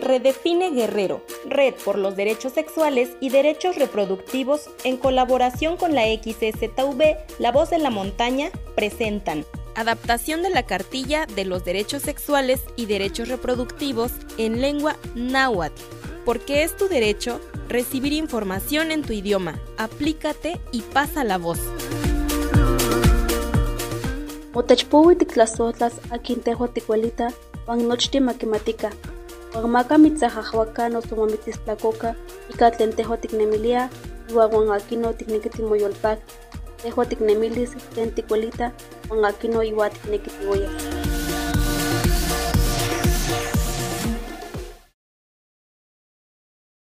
Redefine Guerrero, Red por los Derechos Sexuales y Derechos Reproductivos, en colaboración con la XSTV, La Voz de la Montaña, presentan Adaptación de la cartilla de los derechos sexuales y derechos reproductivos en lengua náhuatl, porque es tu derecho recibir información en tu idioma. Aplícate y pasa la voz. Akin tejo tikuelita, wan nochti makimatika. Wan maka mitzahahwaka nosomamitzistlakoka, ika tlen tejo tiknemilia, iwan wan akino tikneki timoyolpak. Tejo tiknemilis tlen tikuelita, wan akino iwa tikneki tiuyas.